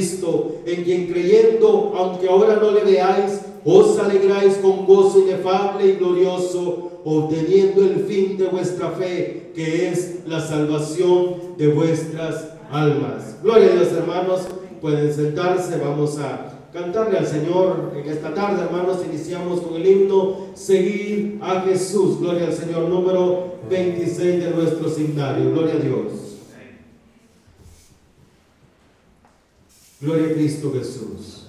Cristo, en quien creyendo, aunque ahora no le veáis, os alegráis con gozo inefable y glorioso, obteniendo el fin de vuestra fe, que es la salvación de vuestras almas. Gloria a Dios, hermanos. Pueden sentarse, vamos a cantarle al Señor en esta tarde, hermanos. Iniciamos con el himno Seguir a Jesús. Gloria al Señor, número 26 de nuestro cintario. Gloria a Dios. Gloria a Cristo Jesús.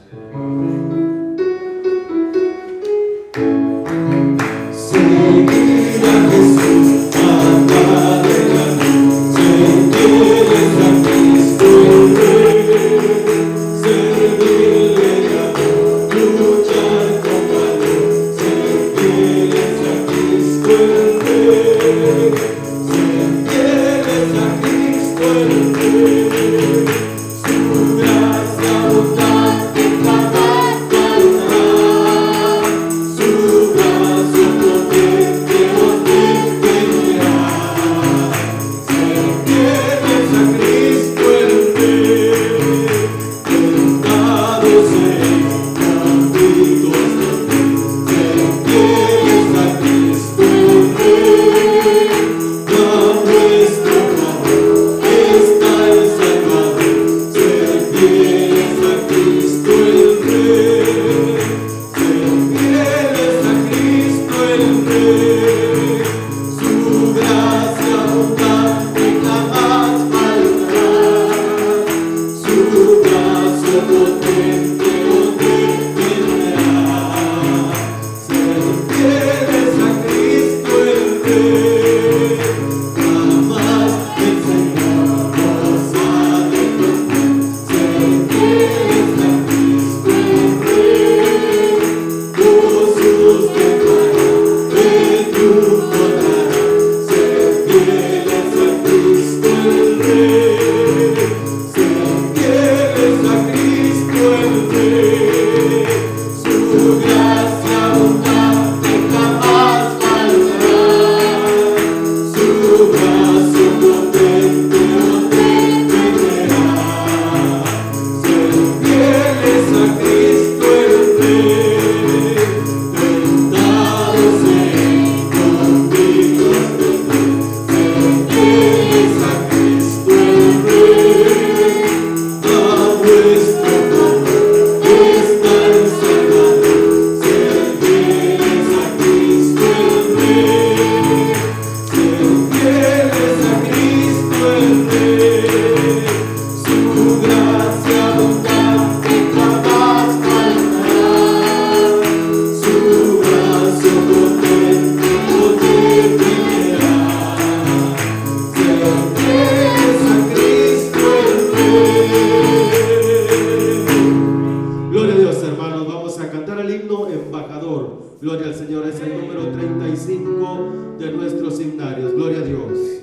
35 de nuestros himnarios. Gloria a Dios.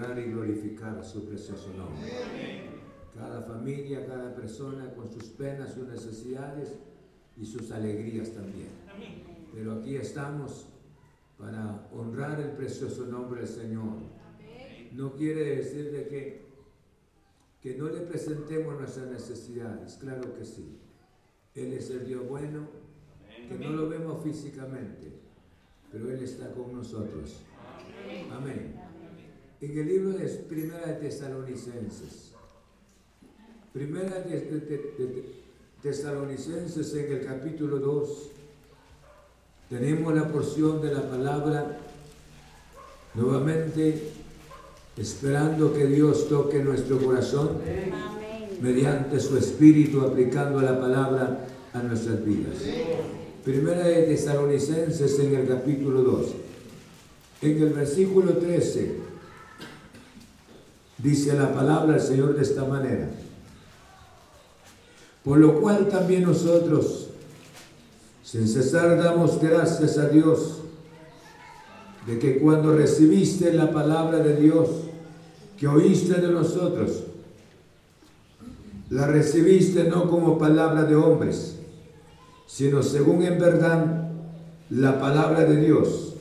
Honrar y glorificar su precioso nombre. Cada familia, cada persona con sus penas, sus necesidades y sus alegrías también. Pero aquí estamos para honrar el precioso nombre del Señor. No quiere decir de que, que no le presentemos nuestras necesidades, claro que sí. Él es el Dios bueno, que no lo vemos físicamente, pero Él está con nosotros. Amén. En el libro de Primera de Tesalonicenses, Primera de, Tesalonicenses en el capítulo 2, tenemos la porción de la palabra. Nuevamente esperando que Dios toque nuestro corazón mediante su espíritu aplicando la palabra a nuestras vidas. Primera de Tesalonicenses en el capítulo 2. En el versículo 13 dice la palabra del Señor de esta manera. Por lo cual también nosotros, sin cesar, damos gracias a Dios de que cuando recibiste la palabra de Dios que oíste de nosotros, la recibiste no como palabra de hombres, sino según en verdad la palabra de Dios,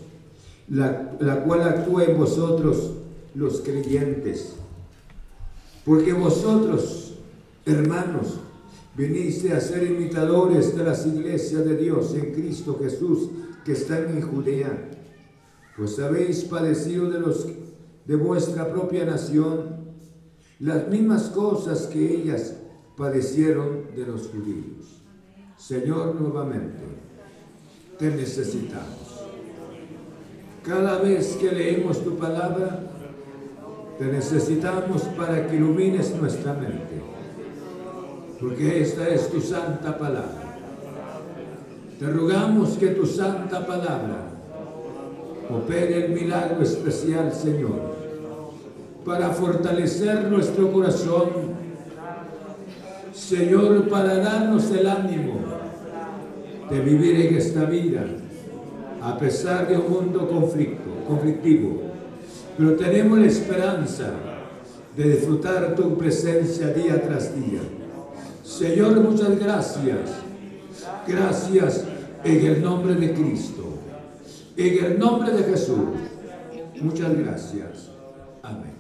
la, la cual actúa en vosotros los creyentes. Porque vosotros, hermanos, viniste a ser imitadores de las iglesias de Dios en Cristo Jesús que están en Judea, pues habéis padecido de los de vuestra propia nación las mismas cosas que ellas padecieron de los judíos. Señor, nuevamente, te necesitamos. Cada vez que leemos tu palabra, te necesitamos para que ilumines nuestra mente, porque esta es tu santa palabra. Te rogamos que tu santa palabra opere el milagro especial, Señor, para fortalecer nuestro corazón Señor, para darnos el ánimo de vivir en esta vida, a pesar de un mundo conflictivo. Pero tenemos la esperanza de disfrutar tu presencia día tras día. Señor, muchas gracias. Gracias en el nombre de Cristo. En el nombre de Jesús. Muchas gracias. Amén.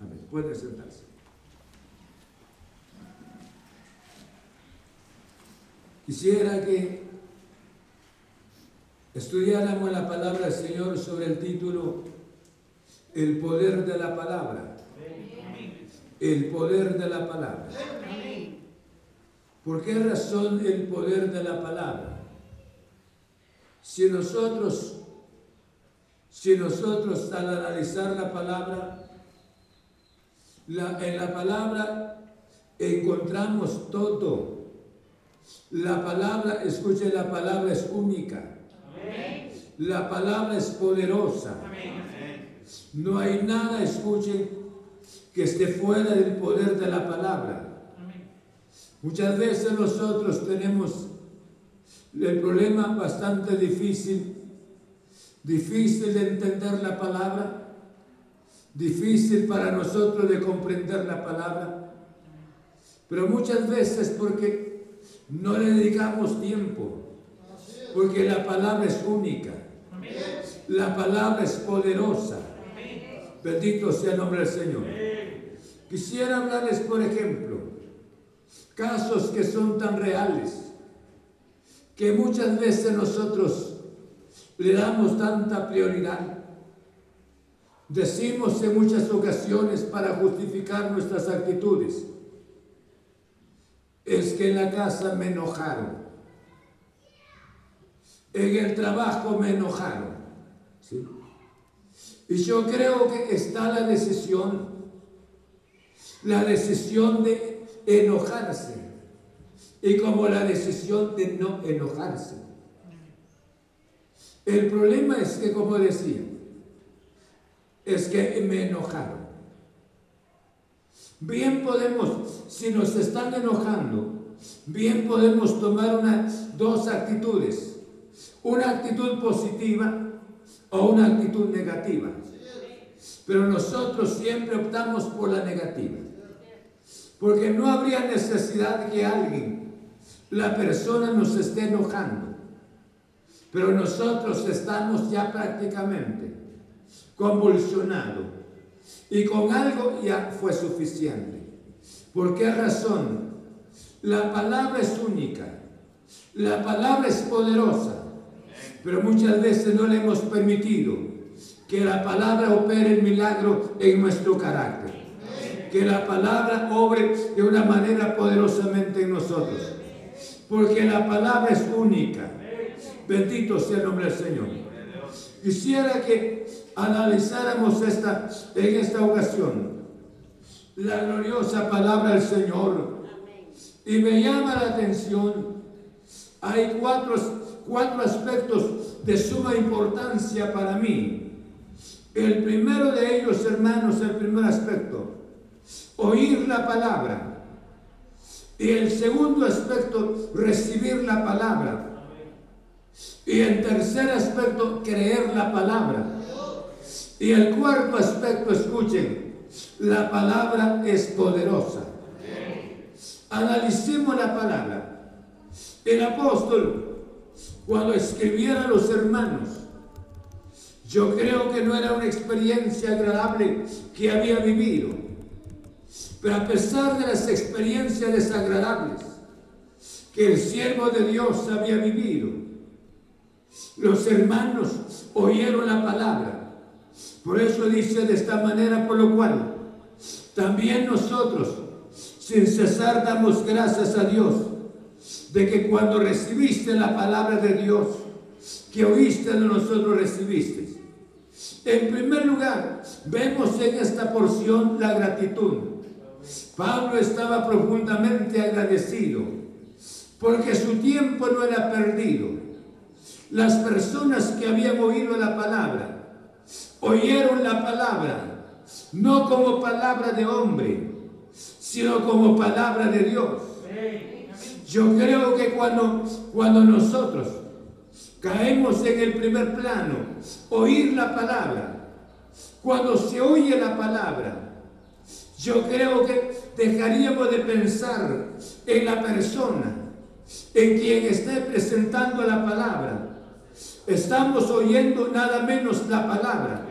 Amén. Puede sentarse. Quisiera que estudiáramos la palabra del Señor sobre el título El poder de la palabra. El poder de la palabra. ¿Por qué razón el poder de la palabra? Si nosotros, si nosotros al analizar la palabra, en la palabra encontramos todo la palabra, escuche, la palabra es única. La palabra es poderosa. No hay nada, escuche, que esté fuera del poder de la palabra. Muchas veces nosotros tenemos el problema bastante difícil, difícil de entender la palabra, difícil para nosotros de comprender la palabra, pero muchas veces porque no le dedicamos tiempo, porque la palabra es única. La palabra es poderosa. Bendito sea el nombre del Señor. Quisiera hablarles, por ejemplo, casos que son tan reales, que muchas veces nosotros le damos tanta prioridad. Decimos en muchas ocasiones para justificar nuestras actitudes es que en la casa me enojaron. En el trabajo me enojaron. Y yo creo que está la decisión, la decisión de enojarse y como la decisión de no enojarse. El problema es que, como decía, es que me enojaron. Bien podemos, si nos están enojando, bien podemos tomar unas dos actitudes. una actitud positiva o una actitud negativa. Pero nosotros siempre optamos por la negativa. Porque no habría necesidad que alguien, la persona nos esté enojando. Pero nosotros estamos ya prácticamente convulsionados. Y con algo ya fue suficiente. ¿Por qué razón? La palabra es única. La palabra es poderosa. Pero muchas veces no le hemos permitido que la palabra opere el milagro en nuestro carácter. Que la palabra obre de una manera poderosamente en nosotros. Porque la palabra es única. Bendito sea el nombre del Señor. Quisiera que analizáramos esta, en esta ocasión la gloriosa palabra del Señor. Y me llama la atención, hay cuatro, cuatro aspectos de suma importancia para mí. El primero de ellos, hermanos, el primer aspecto, oír la palabra. Y el segundo aspecto, recibir la palabra. Y el tercer aspecto, creer la palabra. Y el cuarto aspecto, escuchen, la palabra es poderosa. Analicemos la palabra. El apóstol, cuando escribiera a los hermanos, yo creo que no era una experiencia agradable que había vivido. Pero a pesar de las experiencias desagradables que el siervo de Dios había vivido, los hermanos oyeron la palabra. Por eso dice de esta manera, por lo cual también nosotros, sin cesar, damos gracias a Dios de que cuando recibiste la palabra de Dios, que oíste de nosotros recibiste. En primer lugar, vemos en esta porción la gratitud. Pablo estaba profundamente agradecido porque su tiempo no era perdido. Las personas que habían oído la palabra, oyeron la palabra no como palabra de hombre, sino como palabra de Dios. Yo creo que cuando, cuando nosotros caemos en el primer plano, oír la palabra, cuando se oye la palabra, yo creo que dejaríamos de pensar en la persona, en quien esté presentando la palabra. Estamos oyendo nada menos la palabra.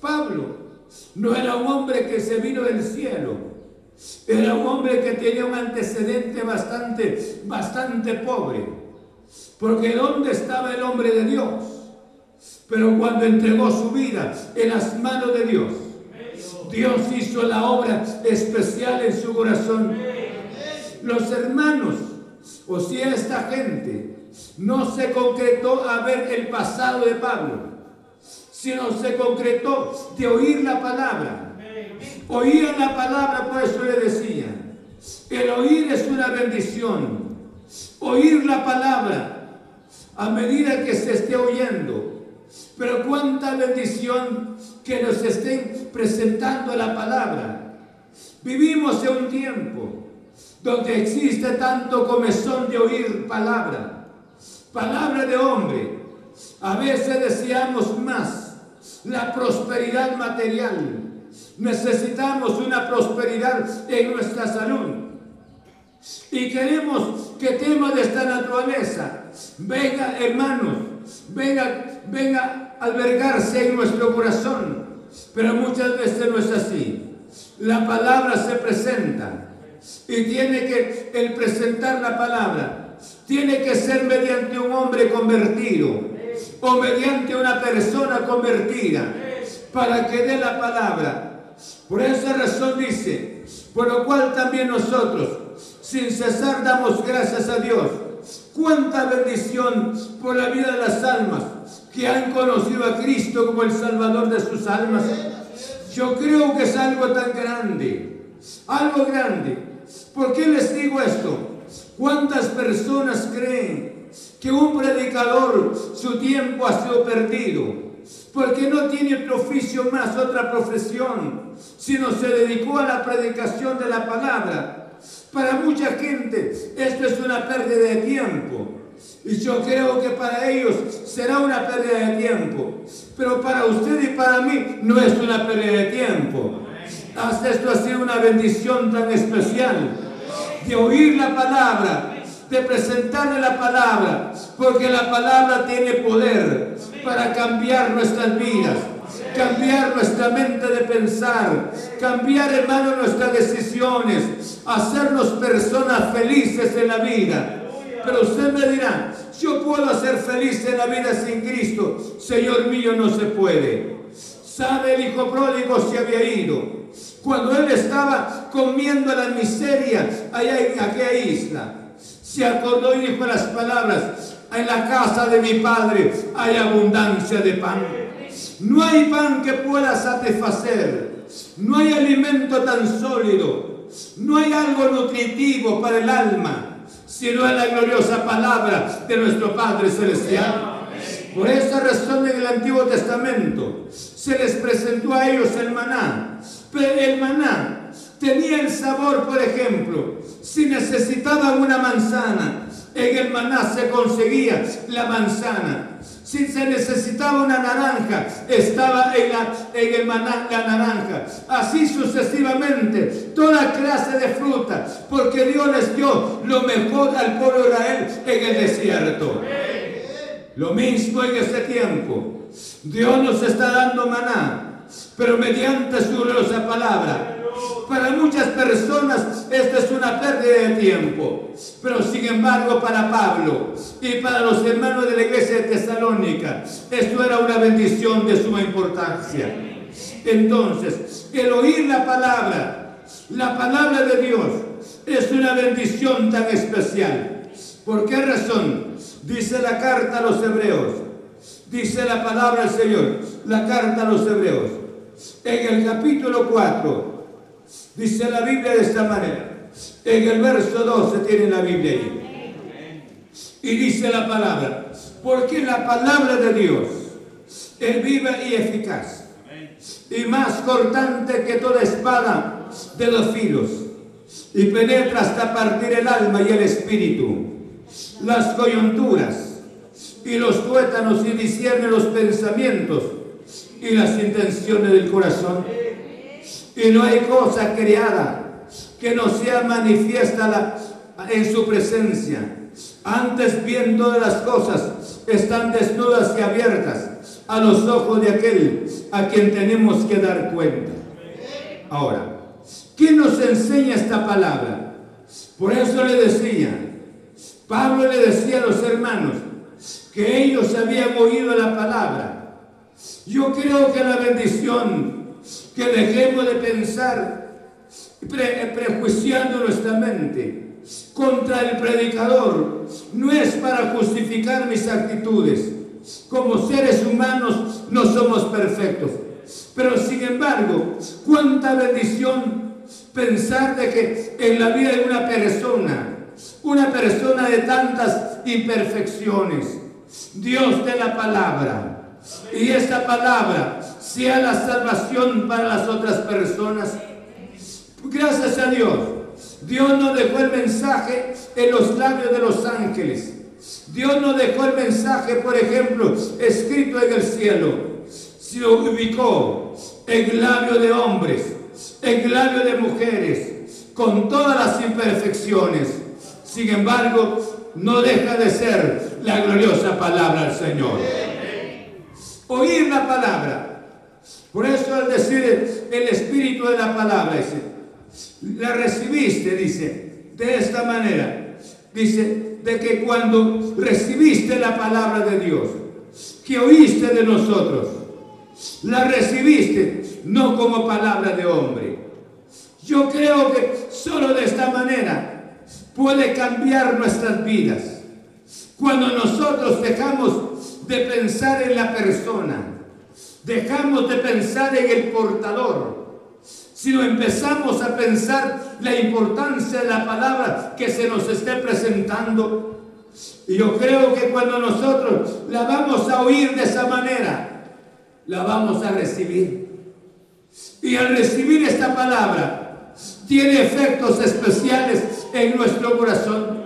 Pablo no era un hombre que se vino del cielo. Era un hombre que tenía un antecedente bastante, bastante pobre. Porque ¿dónde estaba el hombre de Dios? Pero cuando entregó su vida en las manos de Dios, Dios hizo la obra especial en su corazón. Los hermanos, o si esta gente, no se concretó a ver el pasado de Pablo sino se concretó de oír la palabra. Oían la palabra, por eso le decía, el oír es una bendición. Oír la palabra a medida que se esté oyendo. Pero cuánta bendición que nos estén presentando la palabra. Vivimos en un tiempo donde existe tanto comezón de oír palabra, palabra de hombre. A veces deseamos más la prosperidad material. Necesitamos una prosperidad en nuestra salud. Y queremos que temas de esta naturaleza venga, hermanos, venga, venga a albergarse en nuestro corazón. Pero muchas veces no es así. La palabra se presenta y tiene que, el presentar la palabra, tiene que ser mediante un hombre convertido o mediante una persona convertida para que dé la palabra. Por esa razón dice, por lo cual también nosotros, sin cesar, damos gracias a Dios. Cuánta bendición por la vida de las almas que han conocido a Cristo como el Salvador de sus almas. Yo creo que es algo tan grande, algo grande. ¿Por qué les digo esto? ¿Cuántas personas creen que un predicador su tiempo ha sido perdido, porque no tiene otro oficio más, otra profesión, sino se dedicó a la predicación de la palabra. Para mucha gente esto es una pérdida de tiempo. Y yo creo que para ellos será una pérdida de tiempo. Pero para usted y para mí no es una pérdida de tiempo. Hasta esto ha sido una bendición tan especial de oír la palabra, de presentarle la palabra, porque la palabra tiene poder para cambiar nuestras vidas, cambiar nuestra mente de pensar, cambiar, hermano, nuestras decisiones, hacernos personas felices en la vida. Pero usted me dirá, yo puedo ser feliz en la vida sin Cristo. Señor mío, no se puede. ¿Sabe el hijo pródigo se había ido? Cuando él estaba comiendo la miseria allá en aquella isla, se acordó y dijo las palabras, en la casa de mi padre hay abundancia de pan. No hay pan que pueda satisfacer, no hay alimento tan sólido, no hay algo nutritivo para el alma sino en la gloriosa palabra de nuestro Padre Celestial. Por esa razón en el Antiguo Testamento se les presentó a ellos el maná. Pero el maná tenía el sabor, por ejemplo, si necesitaban una manzana, en el maná se conseguía la manzana. Si se necesitaba una naranja, estaba en, el maná la naranja. Así sucesivamente, toda clase de frutas, porque Dios les dio lo mejor al pueblo de Israel en el desierto. Lo mismo en este tiempo. Dios nos está dando maná, pero mediante su gloriosa palabra para muchas personas esto es una pérdida de tiempo, pero sin embargo para Pablo y para los hermanos de la iglesia de Tesalónica, esto era una bendición de suma importancia. Entonces, el oír la palabra, la palabra de Dios, es una bendición tan especial. ¿Por qué razón? Dice la carta a los hebreos, dice la palabra del Señor, la carta a los hebreos, en el capítulo 4, Dice la Biblia de esta manera. En el verso 12 tiene la Biblia ahí. Y dice la palabra, porque la palabra de Dios es viva y eficaz. Y más cortante que toda espada de los filos. Y penetra hasta partir el alma y el espíritu, las coyunturas y los tuétanos y discierne los pensamientos y las intenciones del corazón y no hay cosa creada que no sea manifiesta en su presencia. Antes bien todas las cosas están desnudas y abiertas a los ojos de aquel a quien tenemos que dar cuenta. Ahora, ¿qué nos enseña esta palabra? Por eso le decía, Pablo le decía a los hermanos que ellos habían oído la palabra. Yo creo que la bendición que dejemos de pensar prejuiciando nuestra mente contra el predicador. No es para justificar mis actitudes. Como seres humanos no somos perfectos. Pero sin embargo, cuánta bendición pensar de que en la vida de una persona, una persona de tantas imperfecciones, Dios de la palabra. Y esta palabra sea la salvación para las otras personas. Gracias a Dios. Dios nos dejó el mensaje en los labios de los ángeles. Dios nos dejó el mensaje, por ejemplo, escrito en el cielo. Se ubicó en labio de hombres, en labio de mujeres, con todas las imperfecciones. Sin embargo, no deja de ser la gloriosa palabra del Señor. Oír la palabra por eso al decir el espíritu de la palabra, dice, la recibiste, dice, de esta manera. Dice, de que cuando recibiste la palabra de Dios, que oíste de nosotros, la recibiste no como palabra de hombre. Yo creo que solo de esta manera puede cambiar nuestras vidas. Cuando nosotros dejamos de pensar en la persona, dejamos de pensar en el portador, sino empezamos a pensar la importancia de la palabra que se nos esté presentando. Y yo creo que cuando nosotros la vamos a oír de esa manera, la vamos a recibir. Y al recibir esta palabra, tiene efectos especiales en nuestro corazón.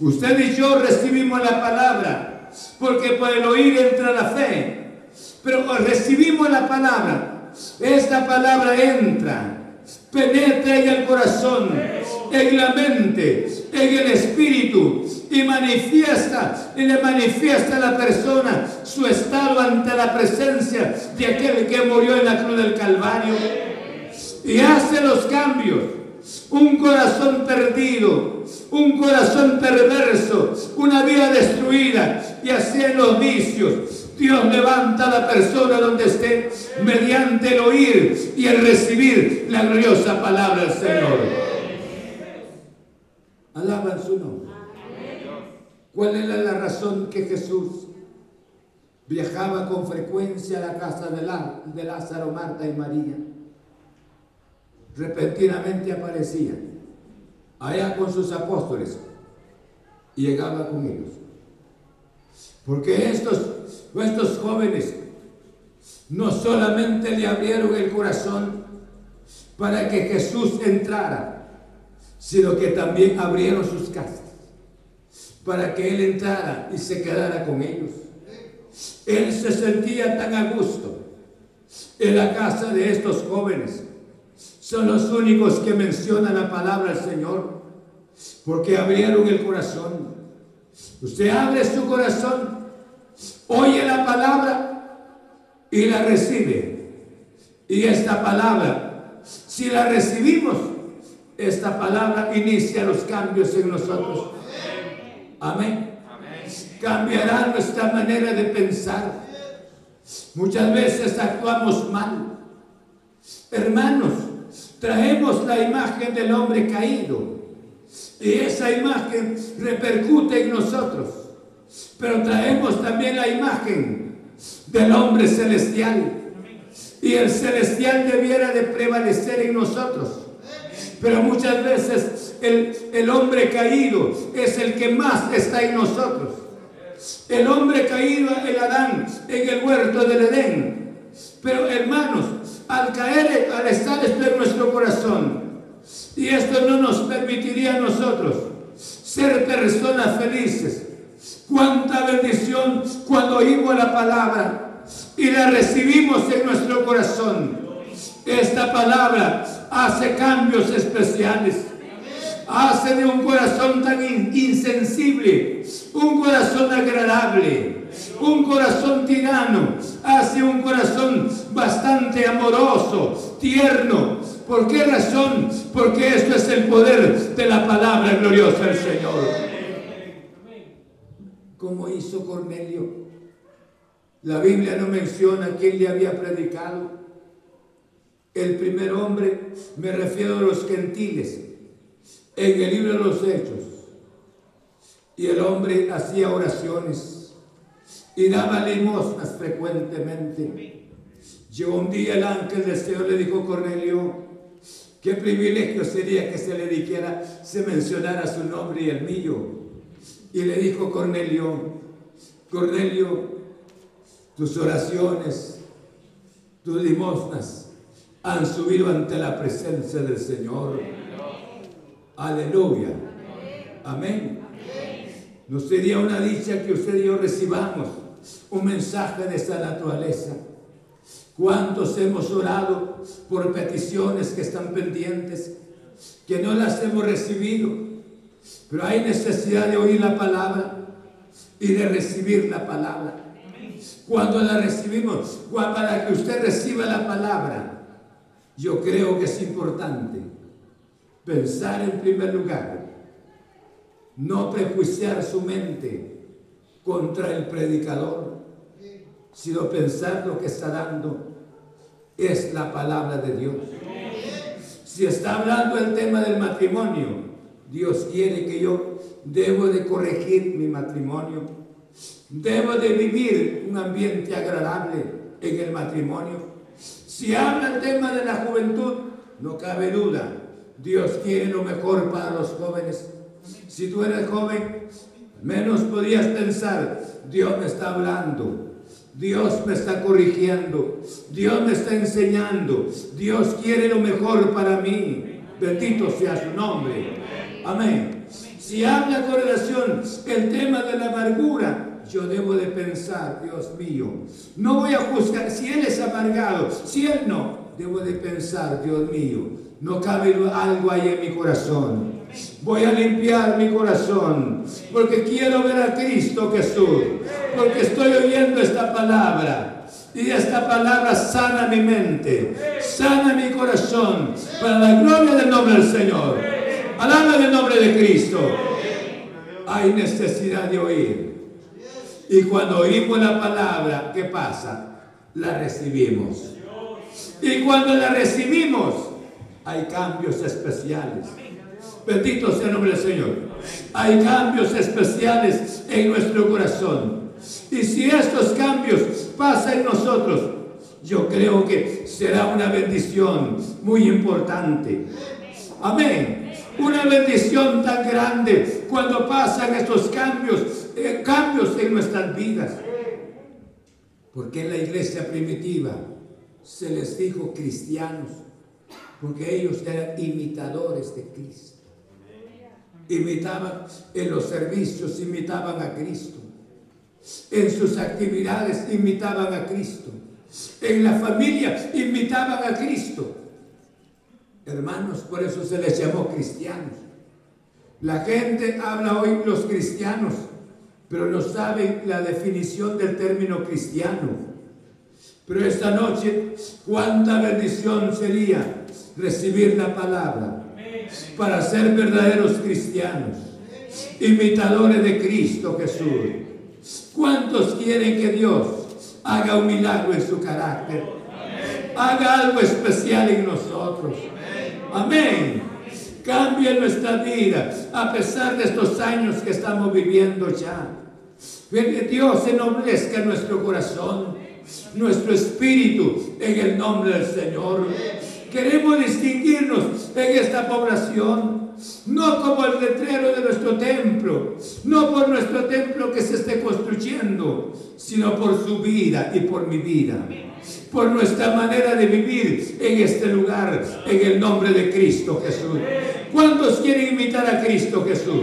Usted y yo recibimos la palabra, porque por el oír entra la fe. Pero recibimos la palabra, esta palabra entra, penetra en el corazón, en la mente, en el espíritu y manifiesta, y le manifiesta a la persona su estado ante la presencia de aquel que murió en la cruz del Calvario y hace los cambios. Un corazón perdido, un corazón perverso, una vida destruida y así en los vicios. Dios levanta a la persona donde esté mediante el oír y el recibir la gloriosa palabra del Señor. Alaban su nombre. ¿Cuál era la razón que Jesús viajaba con frecuencia a la casa de, Lázaro, Marta y María? Repentinamente aparecía allá con sus apóstoles y llegaba con ellos. Porque estos, estos jóvenes no solamente le abrieron el corazón para que Jesús entrara, sino que también abrieron sus casas para que Él entrara y se quedara con ellos. Él se sentía tan a gusto en la casa de estos jóvenes. Son los únicos que mencionan la palabra del Señor porque abrieron el corazón. Usted abre su corazón, oye la palabra y la recibe. Y esta palabra, si la recibimos, esta palabra inicia los cambios en nosotros. Amén. Cambiará nuestra manera de pensar. Muchas veces actuamos mal. Hermanos, traemos la imagen del hombre caído. Y esa imagen repercute en nosotros. Pero traemos también la imagen del hombre celestial. Y el celestial debiera de prevalecer en nosotros. Pero muchas veces el, hombre caído es el que más está en nosotros. El hombre caído, el Adán, en el huerto del Edén. Pero hermanos, al caer, al estar esto en nuestro corazón, y esto no nos permitiría a nosotros ser personas felices. Cuánta bendición cuando oímos la palabra y la recibimos en nuestro corazón. Esta palabra hace cambios especiales. Hace de un corazón tan insensible, un corazón agradable, un corazón tirano, hace un corazón bastante amoroso, tierno. ¿Por qué razón? Porque esto es el poder de la palabra gloriosa del Señor. Como hizo Cornelio. La Biblia no menciona quién le había predicado el primer hombre, me refiero a los gentiles, en el libro de los Hechos. Y el hombre hacía oraciones y daba limosnas frecuentemente. Llegó un día el ángel del Señor le dijo Cornelio, qué privilegio sería que se le dijera, se mencionara su nombre y el mío. Y le dijo Cornelio, Cornelio, tus oraciones, tus limosnas han subido ante la presencia del Señor. Aleluya. Amén. No sería una dicha que usted y yo recibamos un mensaje de esa naturaleza. ¿Cuántos hemos orado por peticiones que están pendientes, que no las hemos recibido? Pero hay necesidad de oír la palabra y de recibir la palabra. Cuando la recibimos, para que usted reciba la palabra, yo creo que es importante pensar en primer lugar, no prejuiciar su mente contra el predicador, sino pensar lo que está dando es la palabra de Dios. Si está hablando el tema del matrimonio, Dios quiere que yo debo de corregir mi matrimonio, debo de vivir un ambiente agradable en el matrimonio si habla el tema de la juventud, no cabe duda, Dios quiere lo mejor para los jóvenes. Si tú eres joven, menos podrías pensar, Dios me está hablando. Dios me está corrigiendo, Dios me está enseñando, Dios quiere lo mejor para mí. Bendito sea su nombre. Amén. Si habla con relación el tema de la amargura, yo debo de pensar, Dios mío, no voy a juzgar si Él es amargado, si Él no, debo de pensar, Dios mío, no cabe algo ahí en mi corazón. Voy a limpiar mi corazón porque quiero ver a Cristo Jesús, porque estoy oyendo esta palabra. Y esta palabra sana mi mente, sana mi corazón, para la gloria del nombre del Señor. Alaba el nombre de Cristo. Hay necesidad de oír. Y cuando oímos la palabra, ¿qué pasa? La recibimos. Y cuando la recibimos, hay cambios especiales. Bendito sea el nombre del Señor. Hay cambios especiales en nuestro corazón. Y si estos cambios pasan en nosotros, yo creo que será una bendición muy importante. Amén. Una bendición tan grande cuando pasan estos cambios, eh, cambios en nuestras vidas. Porque en la iglesia primitiva se les dijo cristianos, porque ellos eran imitadores de Cristo. Imitaban en los servicios, imitaban a Cristo. En sus actividades imitaban a Cristo. En la familia imitaban a Cristo. Hermanos, por eso se les llamó cristianos. La gente habla hoy los cristianos, pero no saben la definición del término cristiano. Pero esta noche, cuánta bendición sería recibir la palabra para ser verdaderos cristianos, imitadores de Cristo Jesús. ¿Cuántos quieren que Dios haga un milagro en su carácter? Haga algo especial en nosotros. Amén. Cambie nuestra vida a pesar de estos años que estamos viviendo ya. Que Dios ennoblezca nuestro corazón nuestro espíritu en el nombre del Señor. Queremos distinguirnos en esta población, no como el letrero de nuestro templo, no por nuestro templo que se esté construyendo, sino por su vida y por mi vida, por nuestra manera de vivir en este lugar, en el nombre de Cristo Jesús. ¿Cuántos quieren imitar a Cristo Jesús?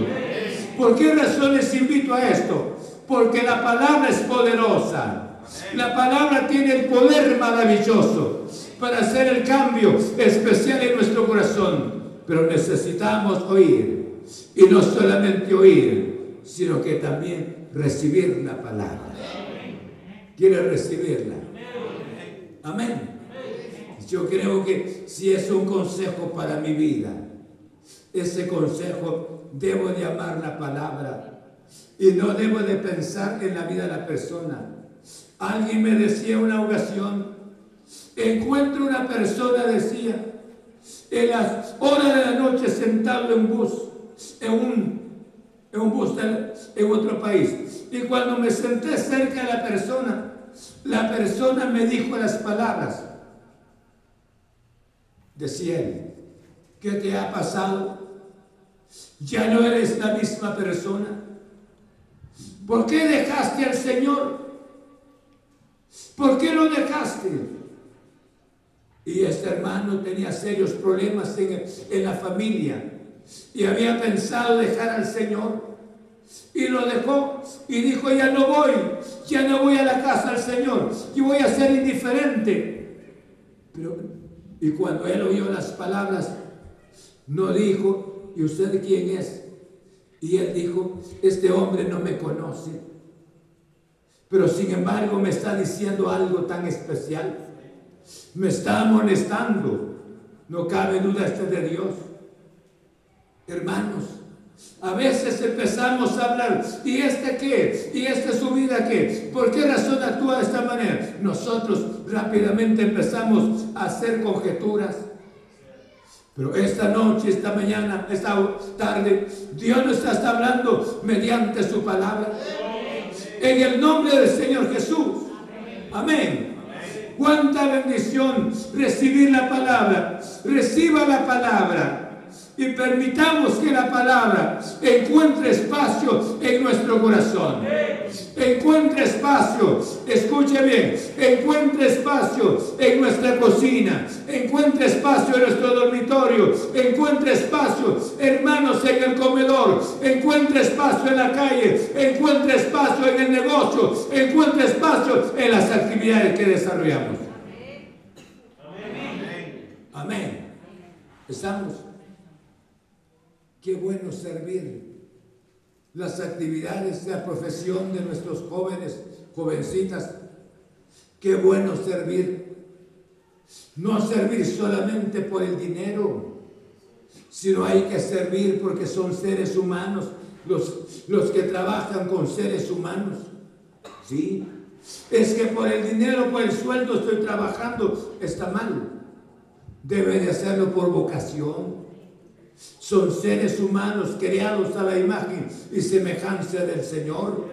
¿Por qué razón les invito a esto? Porque la palabra es poderosa la palabra tiene el poder maravilloso para hacer el cambio especial en nuestro corazón. Pero necesitamos oír. Y no solamente oír, sino que también recibir la palabra. ¿Quiere recibirla? Amén. Yo creo que si es un consejo para mi vida, ese consejo debo de amar la palabra y no debo de pensar en la vida de la persona, Alguien me decía una ocasión, encuentro una persona, decía, en las horas de la noche sentado en bus, en un, en un bus en otro país. Y cuando me senté cerca de la persona, la persona me dijo las palabras. Decía él, ¿qué te ha pasado? Ya no eres la misma persona. ¿Por qué dejaste al Señor? ¿Por qué lo dejaste? Y este hermano tenía serios problemas en, la familia y había pensado dejar al Señor y lo dejó y dijo, ya no voy, ya no voy a la casa del Señor, y voy a ser indiferente. Pero, y cuando él oyó las palabras, no dijo, ¿y usted quién es? Y él dijo, este hombre no me conoce. Pero sin embargo me está diciendo algo tan especial. Me está amonestando. No cabe duda este de Dios. Hermanos, a veces empezamos a hablar, ¿y este qué? ¿Y este su vida qué? ¿Por qué razón actúa de esta manera? Nosotros rápidamente empezamos a hacer conjeturas. Pero esta noche, esta mañana, esta tarde, Dios nos está hablando mediante su palabra en el nombre del Señor Jesús. Amén. Cuánta bendición recibir la palabra. Reciba la palabra y permitamos que la palabra encuentre espacio en nuestro corazón. Encuentre espacio, escuche bien, encuentre espacio en nuestra cocina, encuentre espacio en nuestro dormitorio, encuentre espacio, hermanos, en el comedor, encuentre espacio en la calle, encuentre espacio en el negocio, encuentre espacio en las actividades que desarrollamos. Amén. ¿Estamos? Qué bueno servir. Las actividades de la profesión de nuestros jóvenes, jovencitas. Qué bueno servir. No servir solamente por el dinero, sino hay que servir porque son seres humanos los, los que trabajan con seres humanos. ¿Sí? Es que por el dinero, por el sueldo estoy trabajando, está mal. Debe de hacerlo por vocación. Son seres humanos creados a la imagen y semejanza del Señor.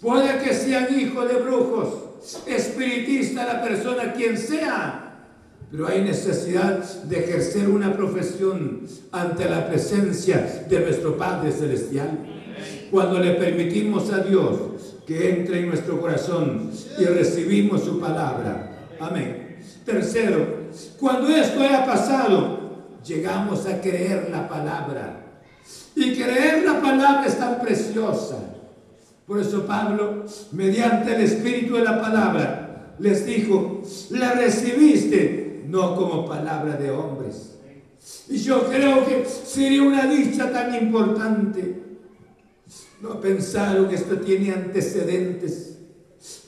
Puede que sean hijos de brujos, espiritista la persona, quien sea, pero hay necesidad de ejercer una profesión ante la presencia de nuestro Padre Celestial. Cuando le permitimos a Dios que entre en nuestro corazón y recibimos su palabra. Amén. Tercero, cuando esto haya pasado, llegamos a creer la palabra. Y creer la palabra es tan preciosa. Por eso Pablo, mediante el espíritu de la palabra, les dijo, la recibiste no como palabra de hombres. Y yo creo que sería una dicha tan importante. No pensaron que esto tiene antecedentes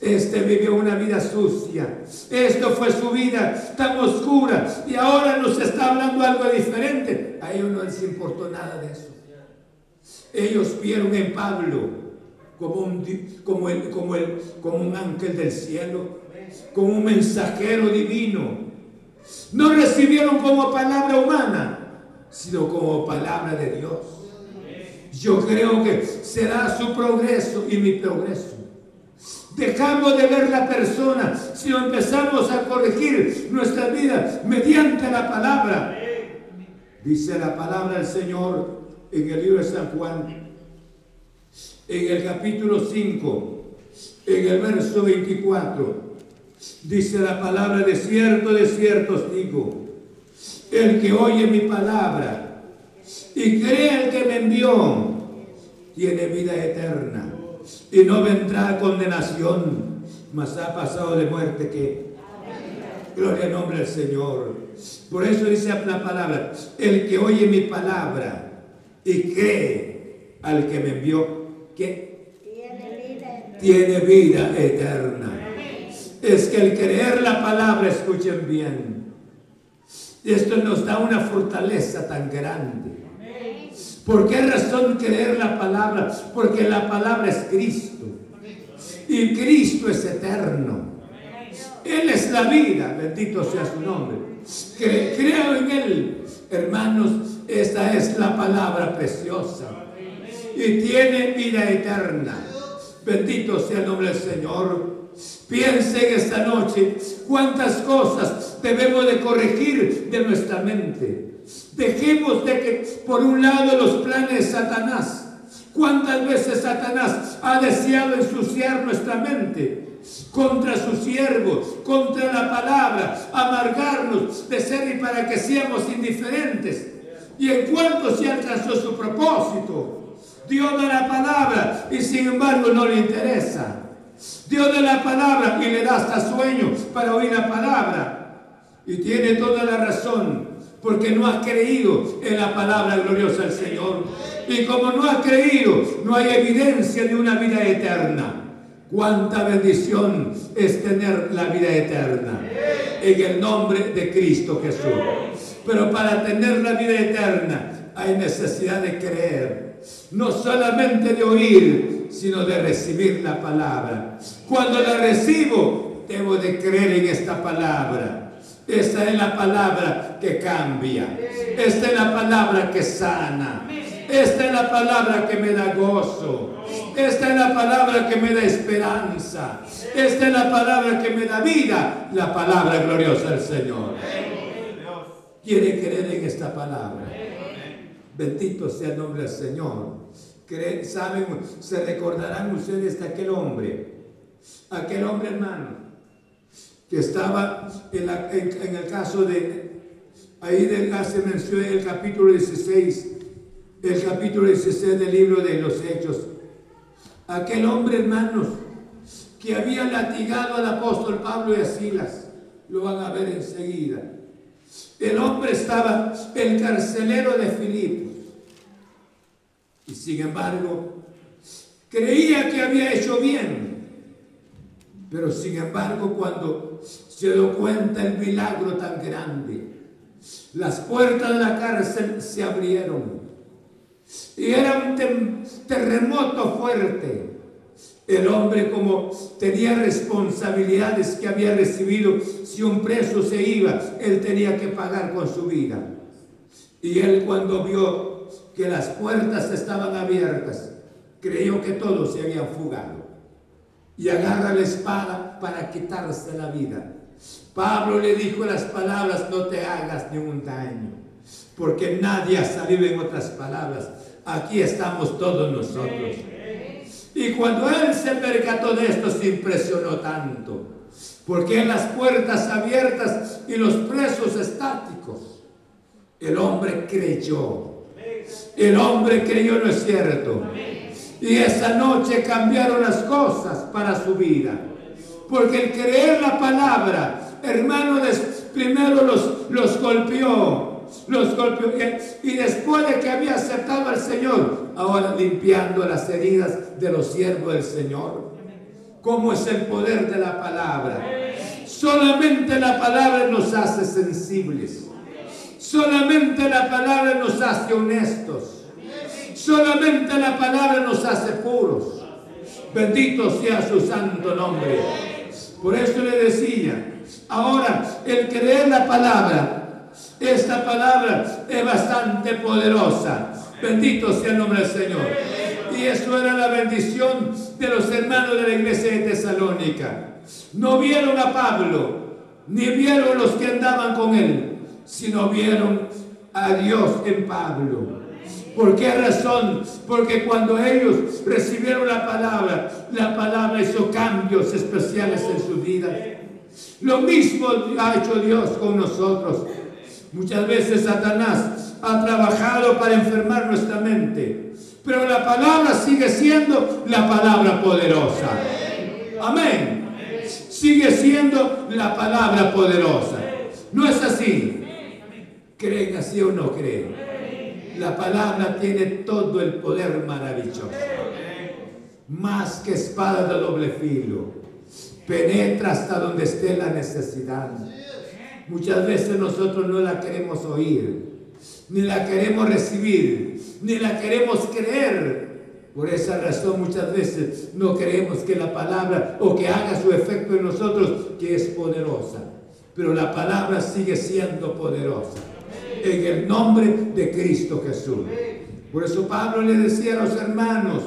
este vivió una vida sucia. Esto fue su vida tan oscura. Y ahora nos está hablando algo diferente. A ellos no les importó nada de eso. Ellos vieron en Pablo como un, como, el, como, el, como un ángel del cielo, como un mensajero divino. No recibieron como palabra humana, sino como palabra de Dios. Yo creo que será su progreso y mi progreso Dejamos de ver la persona si empezamos a corregir nuestra vida mediante la palabra. Dice la palabra del Señor en el libro de San Juan, en el capítulo 5, en el verso 24. Dice la palabra, de cierto, de cierto os digo, el que oye mi palabra y cree el que me envió, tiene vida eterna y no vendrá condenación, mas ha pasado de muerte que... Gloria al nombre del Señor. Por eso dice la palabra, el que oye mi palabra y cree al que me envió, ¿qué? Tiene vida eterna. Es que el creer la palabra, escuchen bien, esto nos da una fortaleza tan grande ¿Por qué razón creer la palabra? Porque la palabra es Cristo. Y Cristo es eterno. Él es la vida, bendito sea su nombre. creo en Él. Hermanos, esta es la palabra preciosa. Y tiene vida eterna. Bendito sea el nombre del Señor. Piense en esta noche cuántas cosas debemos de corregir de nuestra mente Dejemos de que por un lado los planes de Satanás. ¿Cuántas veces Satanás ha deseado ensuciar nuestra mente contra sus siervos, contra la palabra, amargarnos de ser y para que seamos indiferentes? Y en cuanto se alcanzó su propósito, Dios da la palabra y sin embargo no le interesa. Dios da la palabra y le da hasta sueño para oír la palabra. Y tiene toda la razón porque no has creído en la palabra gloriosa del Señor. Y como no has creído, no hay evidencia de una vida eterna. Cuánta bendición es tener la vida eterna en el nombre de Cristo Jesús. Pero para tener la vida eterna hay necesidad de creer, no solamente de oír, sino de recibir la palabra. Cuando la recibo, debo de creer en esta palabra esta es la palabra que cambia. Esta es la palabra que sana. Esta es la palabra que me da gozo. Esta es la palabra que me da esperanza. Esta es la palabra que me da vida. La palabra gloriosa del Señor. ¿Quiere creer en esta palabra? Bendito sea el nombre del Señor. Saben, se recordarán ustedes de aquel hombre, aquel hombre hermano, que estaba en, el caso de, ahí de, hace mención en el capítulo 16, el capítulo 16 del libro de los Hechos. Aquel hombre, hermanos, que había latigado al apóstol Pablo y a Silas, lo van a ver enseguida. El hombre estaba el carcelero de Filipos. Y sin embargo, creía que había hecho bien. Pero sin embargo, cuando se dio cuenta el milagro tan grande, las puertas de la cárcel se abrieron. Y era un terremoto fuerte. El hombre como tenía responsabilidades que había recibido, si un preso se iba, él tenía que pagar con su vida. Y él cuando vio que las puertas estaban abiertas, creyó que todos se habían fugado. Y agarra la espada para quitarse la vida. Pablo le dijo las palabras, no te hagas ningún daño, porque nadie ha salido en otras palabras. Aquí estamos todos nosotros. Y cuando él se percató de esto, se impresionó tanto. Porque en las puertas abiertas y los presos estáticos, el hombre creyó. El hombre creyó, no es cierto. Y esa noche cambiaron las cosas para su vida. Porque el creer la palabra, hermano, primero los, los golpeó, los golpeó. Y después de que había aceptado al Señor, ahora limpiando las heridas de los siervos del Señor. ¿Cómo es el poder de la palabra? Solamente la palabra nos hace sensibles. Solamente la palabra nos hace honestos. Solamente la palabra nos hace puros. Bendito sea su santo nombre. Por eso le decía, ahora el creer la palabra esta palabra es bastante poderosa. Bendito sea el nombre del Señor. Y eso era la bendición de los hermanos de la iglesia de Tesalónica. No vieron a Pablo, ni vieron los que andaban con él, sino vieron a Dios en Pablo. ¿Por qué razón? Porque cuando ellos recibieron la palabra, la palabra hizo cambios especiales en su vida. Lo mismo ha hecho Dios con nosotros. Muchas veces Satanás ha trabajado para enfermar nuestra mente, pero la palabra sigue siendo la palabra poderosa. Amén. Sigue siendo la palabra poderosa. ¿No es así? ¿Creen así o no creen? La palabra tiene todo el poder maravilloso. Más que espada de doble filo. Penetra hasta donde esté la necesidad Muchas veces nosotros no la queremos oír, ni la queremos recibir, ni la queremos creer. Por esa razón muchas veces no creemos que la palabra o que haga su efecto en nosotros, que es poderosa. Pero la palabra sigue siendo poderosa. En el nombre de Cristo Jesús. Por eso Pablo le decía a los hermanos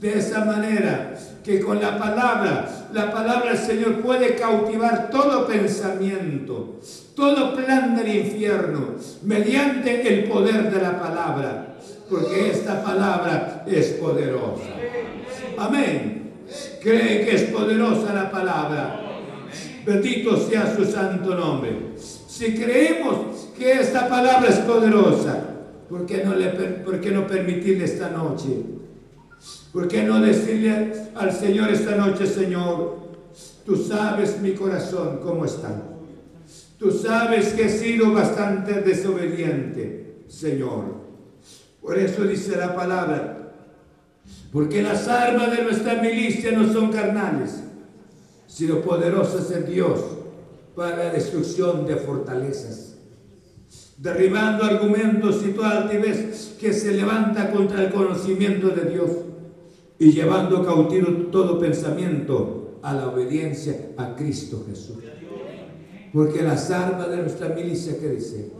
de esa manera, que con la palabra, la palabra del Señor puede cautivar todo pensamiento, todo plan del infierno, mediante el poder de la palabra, porque esta palabra es poderosa. Amén. Cree que es poderosa la palabra. Bendito sea su santo nombre. Si creemos que esta palabra es poderosa, ¿por qué no, le, por qué no permitirle esta noche? ¿Por qué no decirle al Señor esta noche, Señor, tú sabes mi corazón cómo está? Tú sabes que he sido bastante desobediente, Señor. Por eso dice la palabra, porque las armas de nuestra milicia no son carnales, sino poderosas en Dios para la destrucción de fortalezas, derribando argumentos y toda altivez que se levanta contra el conocimiento de Dios y llevando cautivo todo pensamiento a la obediencia a Cristo Jesús. Porque las armas de nuestra milicia, ¿qué dice?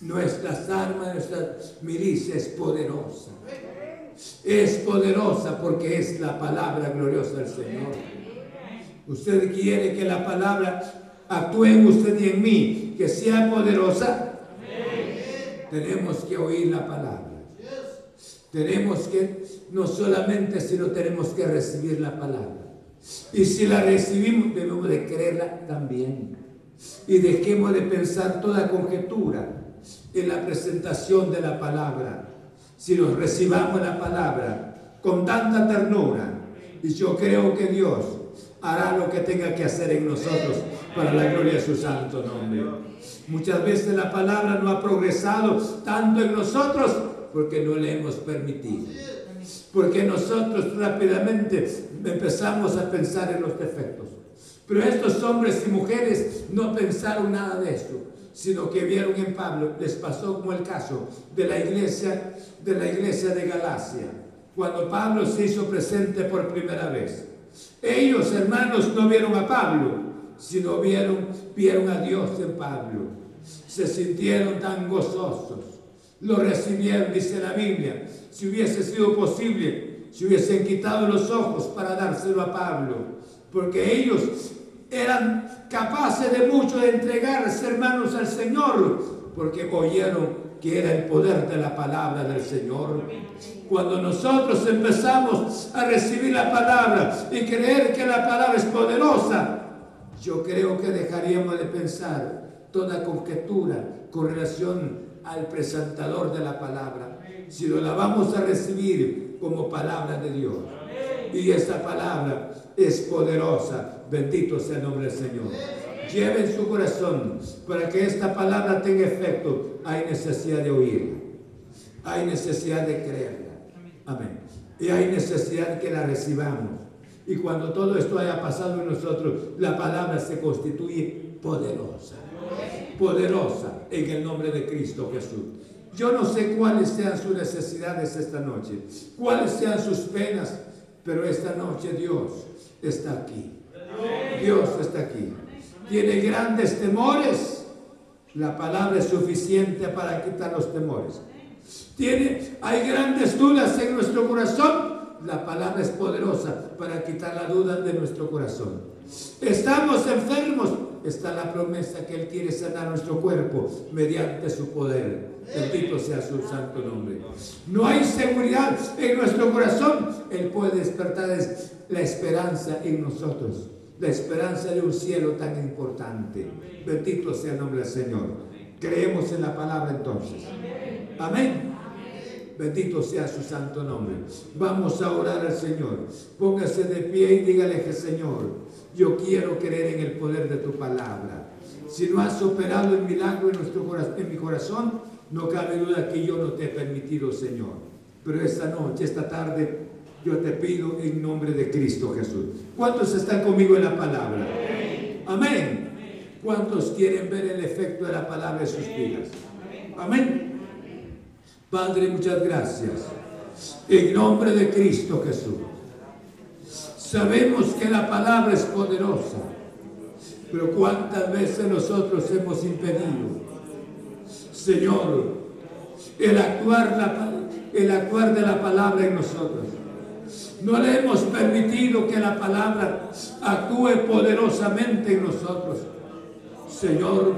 Nuestras armas de nuestra milicia es poderosa. Es poderosa porque es la palabra gloriosa del Señor. Usted quiere que la palabra actúe en usted y en mí, que sea poderosa. tenemos que oír la palabra. Tenemos que, no solamente, sino tenemos que recibir la palabra. Y si la recibimos, debemos de creerla también. Y dejemos de pensar toda conjetura en la presentación de la palabra. Si nos recibamos la palabra con tanta ternura, y yo creo que Dios hará lo que tenga que hacer en nosotros para la gloria de su santo nombre. Muchas veces la palabra no ha progresado tanto en nosotros porque no le hemos permitido. Porque nosotros rápidamente empezamos a pensar en los defectos. Pero estos hombres y mujeres no pensaron nada de esto, sino que vieron en Pablo, les pasó como el caso de la iglesia de la iglesia de Galacia, cuando Pablo se hizo presente por primera vez. Ellos, hermanos, no vieron a Pablo, sino vieron, a Dios en Pablo. Se sintieron tan gozosos. Lo recibieron, dice la Biblia. Si hubiese sido posible, si hubiesen quitado los ojos para dárselo a Pablo. Porque ellos eran capaces de mucho de entregarse, hermanos, al Señor. Porque oyeron que era el poder de la palabra del Señor. Cuando nosotros empezamos a recibir la palabra y creer que la palabra es poderosa, yo creo que dejaríamos de pensar toda conjetura con relación al presentador de la palabra, si lo la vamos a recibir como palabra de Dios. Y esta palabra es poderosa. Bendito sea el nombre del Señor lleve su corazón para que esta palabra tenga efecto, hay necesidad de oírla. Hay necesidad de creerla. Amén. Y hay necesidad que la recibamos. Y cuando todo esto haya pasado en nosotros, la palabra se constituye poderosa. Poderosa en el nombre de Cristo Jesús. Yo no sé cuáles sean sus necesidades esta noche, cuáles sean sus penas, pero esta noche Dios está aquí. Dios está aquí tiene grandes temores, la palabra es suficiente para quitar los temores. Tiene, hay grandes dudas en nuestro corazón, la palabra es poderosa para quitar la duda de nuestro corazón. Estamos enfermos, está la promesa que Él quiere sanar nuestro cuerpo mediante su poder. Bendito sea su santo nombre. No hay seguridad en nuestro corazón, Él puede despertar la esperanza en nosotros la esperanza de un cielo tan importante. Bendito sea el nombre del Señor. Creemos en la palabra entonces. Amén. Bendito sea su santo nombre. Vamos a orar al Señor. Póngase de pie y dígale que Señor, yo quiero creer en el poder de tu palabra. Si no has operado el milagro en, nuestro en mi corazón, no cabe duda que yo no te he permitido, Señor. Pero esta noche, esta tarde, yo te pido en nombre de Cristo Jesús. ¿Cuántos están conmigo en la palabra? Amén. ¿Cuántos quieren ver el efecto de la palabra en sus vidas? Amén. Padre, muchas gracias. En nombre de Cristo Jesús. Sabemos que la palabra es poderosa, pero cuántas veces nosotros hemos impedido, Señor, el actuar, el actuar de la palabra en nosotros. No le hemos permitido que la palabra actúe poderosamente en nosotros. Señor,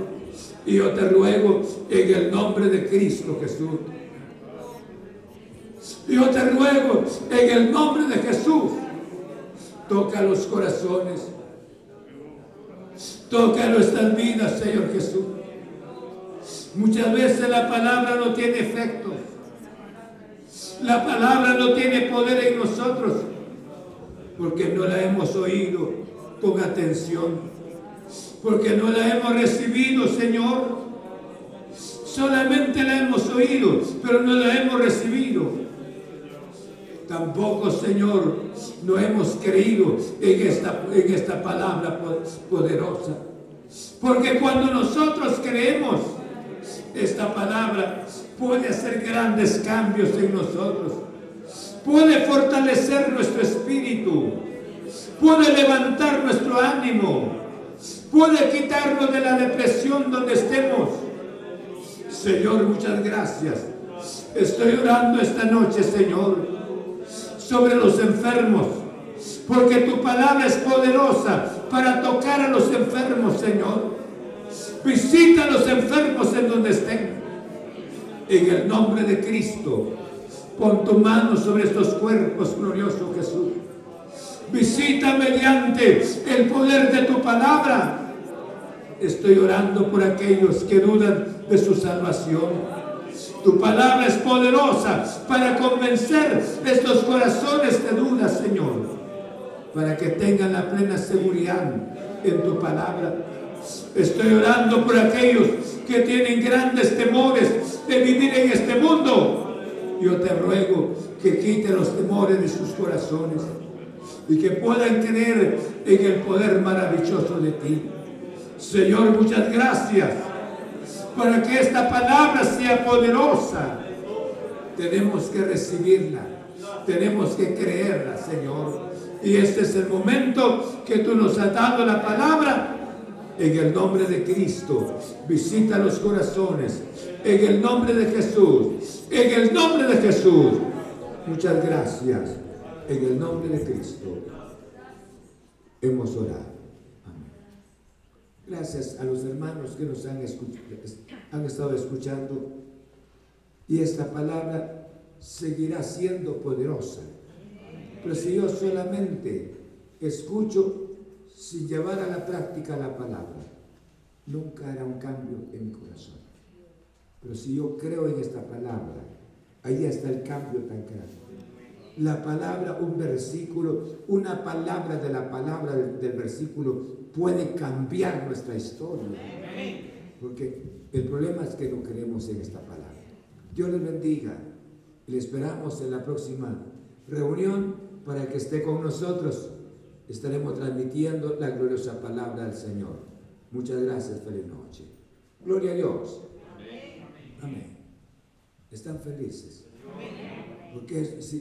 y yo te ruego en el nombre de Cristo Jesús. Yo te ruego en el nombre de Jesús. Toca los corazones. Toca nuestras vidas, Señor Jesús. Muchas veces la palabra no tiene efecto. La palabra no tiene poder en nosotros porque no la hemos oído con atención, porque no la hemos recibido, Señor. Solamente la hemos oído, pero no la hemos recibido. Tampoco, Señor, no hemos creído en esta, en esta palabra poderosa. Porque cuando nosotros creemos esta palabra, puede hacer grandes cambios en nosotros, puede fortalecer nuestro espíritu, puede levantar nuestro ánimo, puede quitarnos de la depresión donde estemos. Señor, muchas gracias. Estoy orando esta noche, Señor, sobre los enfermos, porque tu palabra es poderosa para tocar a los enfermos, Señor. Visita a los enfermos en donde estén. En el nombre de Cristo, pon tu mano sobre estos cuerpos, glorioso Jesús. Visita mediante el poder de tu palabra. Estoy orando por aquellos que dudan de su salvación. Tu palabra es poderosa para convencer estos corazones de duda, Señor. Para que tengan la plena seguridad en tu palabra. Estoy orando por aquellos que tienen grandes temores de vivir en este mundo. Yo te ruego que quite los temores de sus corazones y que puedan creer en el poder maravilloso de ti. Señor, muchas gracias para que esta palabra sea poderosa. Tenemos que recibirla, tenemos que creerla, Señor. Y este es el momento que tú nos has dado la palabra. En el nombre de Cristo, visita los corazones. En el nombre de Jesús, en el nombre de Jesús. Muchas gracias. En el nombre de Cristo hemos orado. Gracias a los hermanos que nos han, han estado escuchando. Y esta palabra seguirá siendo poderosa. Pero si yo solamente escucho sin llevar a la práctica la palabra, nunca hará un cambio en mi corazón. Pero si yo creo en esta palabra, ahí está el cambio tan grande. La palabra, un versículo, una palabra de la palabra del, versículo puede cambiar nuestra historia. Porque el problema es que no creemos en esta palabra. Dios les bendiga. Le esperamos en la próxima reunión para que esté con nosotros. Estaremos transmitiendo la gloriosa palabra del Señor. Muchas gracias. Feliz noche. Gloria a Dios. Amén. ¿Están felices? Porque si,